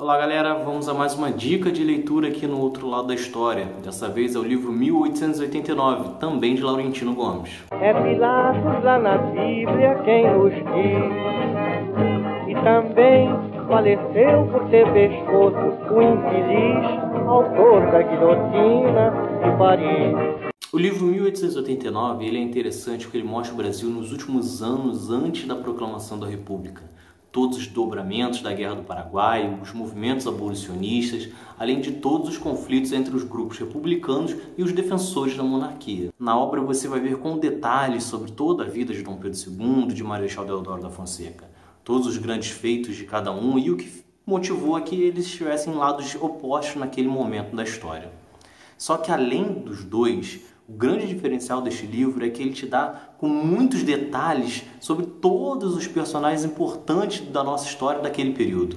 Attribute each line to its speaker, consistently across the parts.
Speaker 1: Olá galera, vamos a mais uma dica de leitura aqui no outro lado da história. Dessa vez é o livro 1889, também de Laurentino Gomes.
Speaker 2: É Pilatos lá na Bíblia quem nos diz. E também faleceu por ter pescoço o infeliz autor da guilhotina de Paris.
Speaker 1: O livro 1889 ele é interessante porque ele mostra o Brasil nos últimos anos antes da proclamação da República todos os dobramentos da Guerra do Paraguai, os movimentos abolicionistas, além de todos os conflitos entre os grupos republicanos e os defensores da monarquia. Na obra você vai ver com detalhes sobre toda a vida de Dom Pedro II, de Marechal Deodoro da Fonseca, todos os grandes feitos de cada um e o que motivou a que eles estivessem em lados opostos naquele momento da história. Só que além dos dois, o grande diferencial deste livro é que ele te dá com muitos detalhes sobre todos os personagens importantes da nossa história daquele período,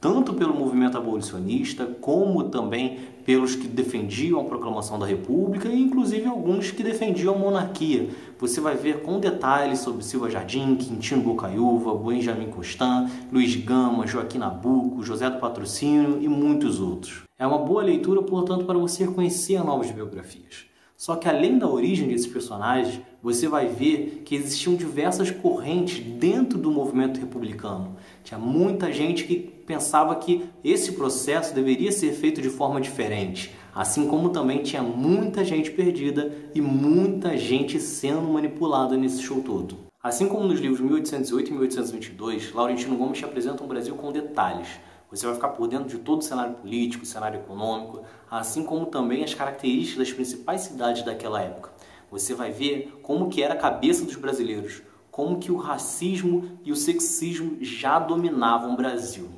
Speaker 1: tanto pelo movimento abolicionista, como também pelos que defendiam a proclamação da República e inclusive alguns que defendiam a monarquia. Você vai ver com detalhes sobre Silva Jardim, Quintino Bocaiúva, Benjamin Constant, Luiz Gama, Joaquim Nabuco, José do Patrocínio e muitos outros. É uma boa leitura, portanto, para você conhecer novas biografias. Só que além da origem desses personagens, você vai ver que existiam diversas correntes dentro do movimento republicano. Tinha muita gente que pensava que esse processo deveria ser feito de forma diferente, assim como também tinha muita gente perdida e muita gente sendo manipulada nesse show todo. Assim como nos livros 1808 e 1822, Laurentino Gomes te apresenta um Brasil com detalhes, você vai ficar por dentro de todo o cenário político, cenário econômico, assim como também as características das principais cidades daquela época. Você vai ver como que era a cabeça dos brasileiros, como que o racismo e o sexismo já dominavam o Brasil.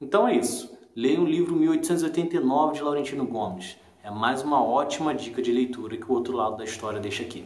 Speaker 1: Então é isso. Leia o livro 1889 de Laurentino Gomes. É mais uma ótima dica de leitura que o outro lado da história deixa aqui.